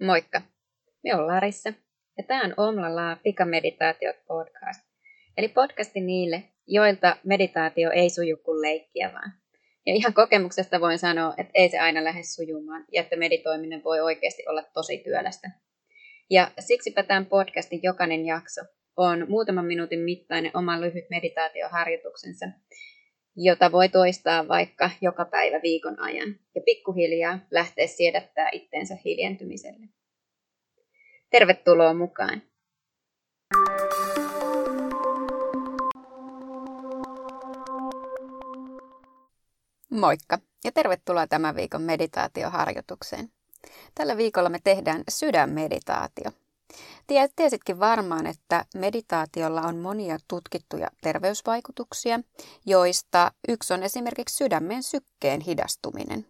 Moikka! Me on Larissa ja tämä on Omlala Pikameditaatiot podcast. Eli podcasti niille, joilta meditaatio ei suju kuin leikkiä vaan. Ja ihan kokemuksesta voin sanoa, että ei se aina lähde sujumaan ja että meditoiminen voi oikeasti olla tosi työlästä. Ja siksipä tämän podcastin jokainen jakso on muutaman minuutin mittainen oma lyhyt meditaatioharjoituksensa, jota voi toistaa vaikka joka päivä viikon ajan ja pikkuhiljaa lähteä siedättää itteensä hiljentymiselle. Tervetuloa mukaan! Moikka ja tervetuloa tämän viikon meditaatioharjoitukseen. Tällä viikolla me tehdään sydänmeditaatio. Tiesitkin varmaan, että meditaatiolla on monia tutkittuja terveysvaikutuksia, joista yksi on esimerkiksi sydämen sykkeen hidastuminen.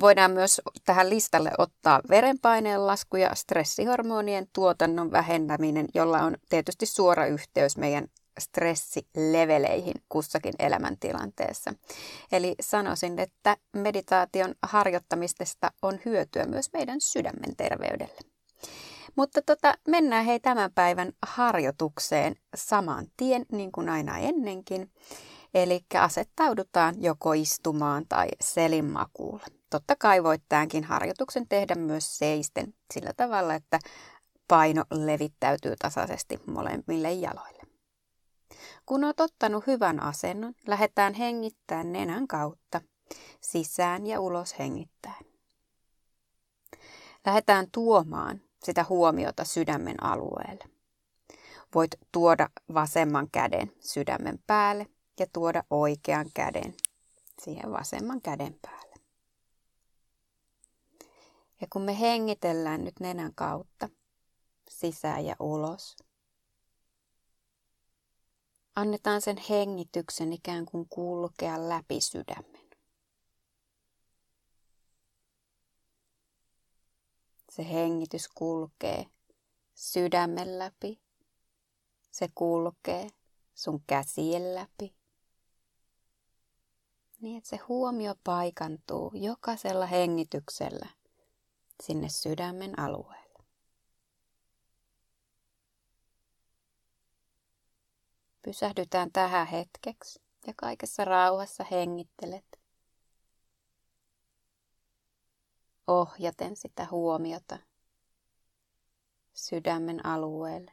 Voidaan myös tähän listalle ottaa verenpaineen lasku ja stressihormonien tuotannon vähentäminen, jolla on tietysti suora yhteys meidän stressileveleihin kussakin elämäntilanteessa. Eli sanoisin, että meditaation harjoittamisesta on hyötyä myös meidän sydämen terveydelle. Mutta tota, mennään hei tämän päivän harjoitukseen saman tien, niin kuin aina ennenkin. Eli asettaudutaan joko istumaan tai selinmakuulle. Totta kai voit tämänkin harjoituksen tehdä myös seisten sillä tavalla, että paino levittäytyy tasaisesti molemmille jaloille. Kun olet ottanut hyvän asennon, lähdetään hengittämään nenän kautta, sisään ja ulos hengittäen. Lähdetään tuomaan sitä huomiota sydämen alueelle. Voit tuoda vasemman käden sydämen päälle ja tuoda oikean käden siihen vasemman käden päälle. Ja kun me hengitellään nyt nenän kautta sisään ja ulos, annetaan sen hengityksen ikään kuin kulkea läpi sydämen. Se hengitys kulkee sydämen läpi. Se kulkee sun käsien läpi. Niin, että se huomio paikantuu jokaisella hengityksellä sinne sydämen alueelle. Pysähdytään tähän hetkeksi ja kaikessa rauhassa hengittelet ohjaten sitä huomiota sydämen alueelle.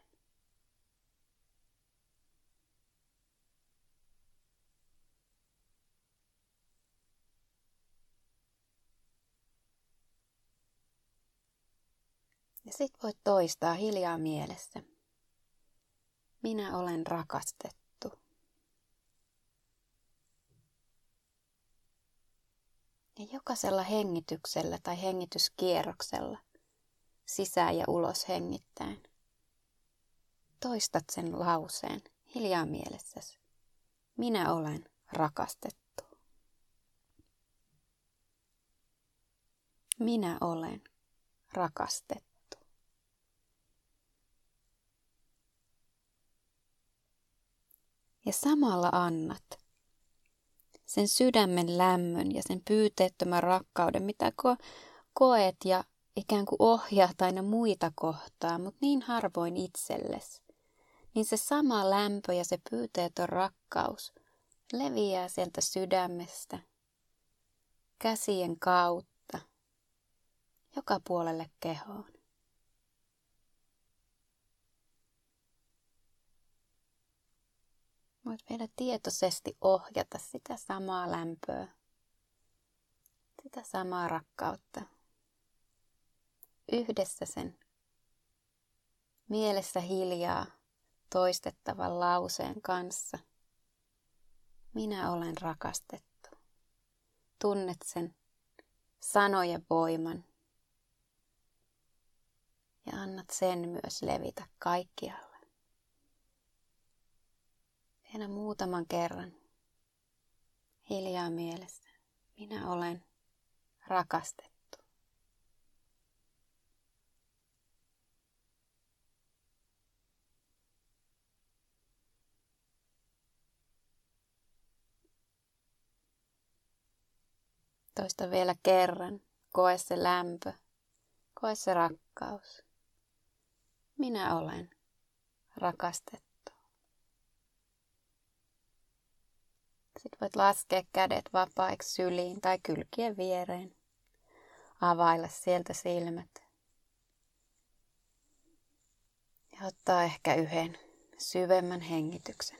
Ja sit voit toistaa hiljaa mielessä. Minä olen rakastettu. Ja jokaisella hengityksellä tai hengityskierroksella sisään ja ulos hengittäen toistat sen lauseen hiljaa mielessäsi. Minä olen rakastettu. Minä olen rakastettu. Ja samalla annat sen sydämen lämmön ja sen pyyteettömän rakkauden, mitä ko- koet ja ikään kuin ohjaat aina muita kohtaan, mutta niin harvoin itsellesi. Niin se sama lämpö ja se pyyteetön rakkaus leviää sieltä sydämestä, käsien kautta, joka puolelle kehoon. Voit vielä tietoisesti ohjata sitä samaa lämpöä, sitä samaa rakkautta. Yhdessä sen mielessä hiljaa toistettavan lauseen kanssa. Minä olen rakastettu. Tunnet sen sanojen voiman ja annat sen myös levitä kaikkialle. Vielä muutaman kerran. Hiljaa mielessä. Minä olen rakastettu. Toista vielä kerran. Koe se lämpö. Koe se rakkaus. Minä olen rakastettu. Sitten voit laskea kädet vapaiksi syliin tai kylkien viereen. Availla sieltä silmät. Ja ottaa ehkä yhden syvemmän hengityksen.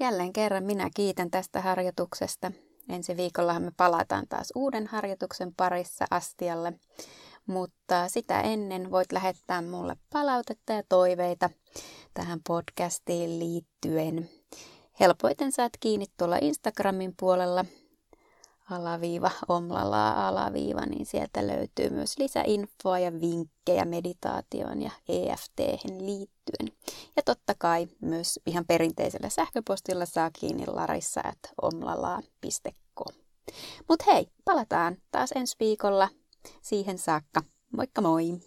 Jälleen kerran minä kiitän tästä harjoituksesta. Ensi viikolla me palataan taas uuden harjoituksen parissa astialle, mutta sitä ennen voit lähettää mulle palautetta ja toiveita tähän podcastiin liittyen. Helpoiten saat kiinni tuolla Instagramin puolella alaviiva, omlalaa alaviiva, niin sieltä löytyy myös lisäinfoa ja vinkkejä meditaatioon ja EFT liittyen. Ja totta kai myös ihan perinteisellä sähköpostilla saa kiinni larissa at omlalaa.com. Mutta hei, palataan taas ensi viikolla. Siihen saakka. Moikka moi!